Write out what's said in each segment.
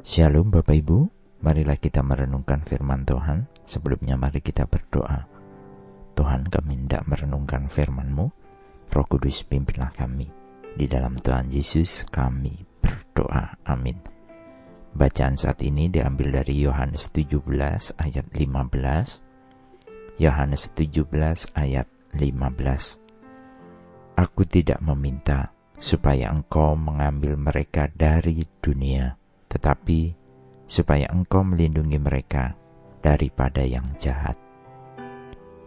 Shalom Bapak Ibu, marilah kita merenungkan firman Tuhan. Sebelumnya mari kita berdoa. Tuhan kami hendak merenungkan firman-Mu, Roh Kudus pimpinlah kami. Di dalam Tuhan Yesus kami berdoa. Amin. Bacaan saat ini diambil dari Yohanes 17 ayat 15. Yohanes 17 ayat 15. Aku tidak meminta supaya engkau mengambil mereka dari dunia, tetapi supaya engkau melindungi mereka daripada yang jahat.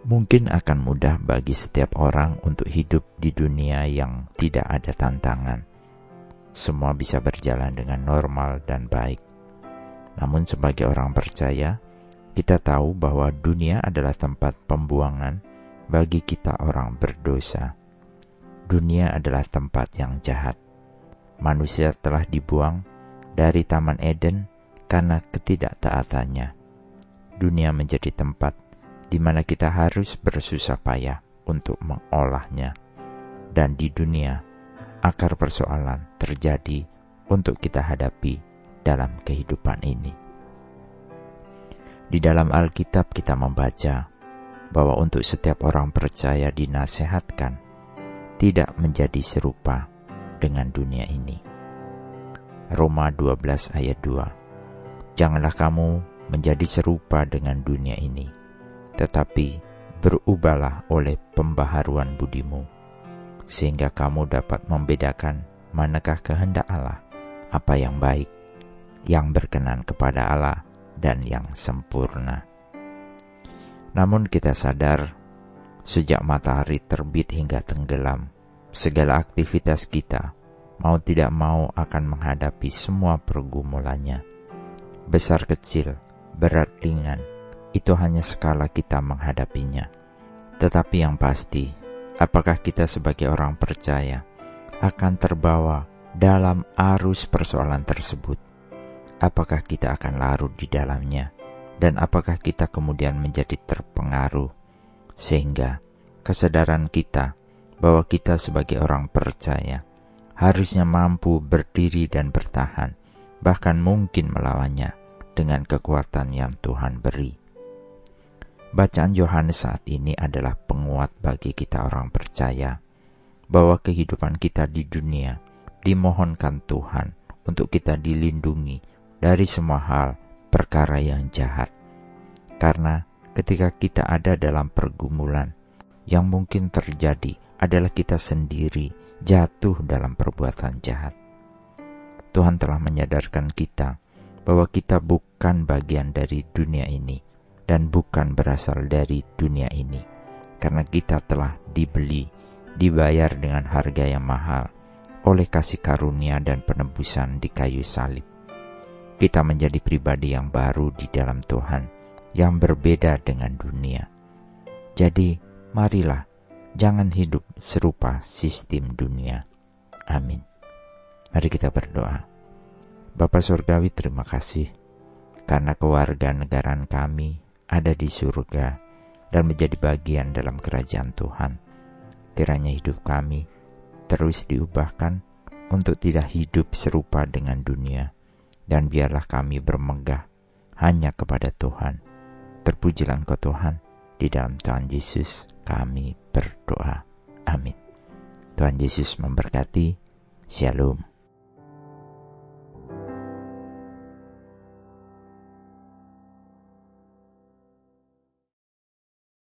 Mungkin akan mudah bagi setiap orang untuk hidup di dunia yang tidak ada tantangan. Semua bisa berjalan dengan normal dan baik. Namun sebagai orang percaya, kita tahu bahwa dunia adalah tempat pembuangan bagi kita orang berdosa. Dunia adalah tempat yang jahat. Manusia telah dibuang dari Taman Eden karena ketidaktaatannya. Dunia menjadi tempat di mana kita harus bersusah payah untuk mengolahnya. Dan di dunia, akar persoalan terjadi untuk kita hadapi dalam kehidupan ini. Di dalam Alkitab kita membaca bahwa untuk setiap orang percaya dinasehatkan tidak menjadi serupa dengan dunia ini. Roma 12 ayat 2. Janganlah kamu menjadi serupa dengan dunia ini, tetapi berubahlah oleh pembaharuan budimu, sehingga kamu dapat membedakan manakah kehendak Allah, apa yang baik, yang berkenan kepada Allah, dan yang sempurna. Namun kita sadar, sejak matahari terbit hingga tenggelam, segala aktivitas kita mau tidak mau akan menghadapi semua pergumulannya. Besar kecil, berat ringan, itu hanya skala kita menghadapinya. Tetapi yang pasti, apakah kita sebagai orang percaya akan terbawa dalam arus persoalan tersebut? Apakah kita akan larut di dalamnya? Dan apakah kita kemudian menjadi terpengaruh sehingga kesadaran kita bahwa kita sebagai orang percaya harusnya mampu berdiri dan bertahan, bahkan mungkin melawannya dengan kekuatan yang Tuhan beri. Bacaan Yohanes saat ini adalah penguat bagi kita orang percaya bahwa kehidupan kita di dunia dimohonkan Tuhan untuk kita dilindungi dari semua hal perkara yang jahat. Karena ketika kita ada dalam pergumulan yang mungkin terjadi adalah kita sendiri jatuh dalam perbuatan jahat. Tuhan telah menyadarkan kita bahwa kita bukan bagian dari dunia ini dan bukan berasal dari dunia ini, karena kita telah dibeli, dibayar dengan harga yang mahal oleh kasih karunia dan penebusan di kayu salib. Kita menjadi pribadi yang baru di dalam Tuhan, yang berbeda dengan dunia. Jadi, marilah jangan hidup serupa sistem dunia. Amin. Mari kita berdoa. Bapa Surgawi terima kasih karena keluarga negaraan kami ada di surga dan menjadi bagian dalam kerajaan Tuhan. Kiranya hidup kami terus diubahkan untuk tidak hidup serupa dengan dunia dan biarlah kami bermegah hanya kepada Tuhan. Terpujilah Engkau Tuhan di dalam Tuhan Yesus kami berdoa. Amin. Tuhan Yesus memberkati. Shalom.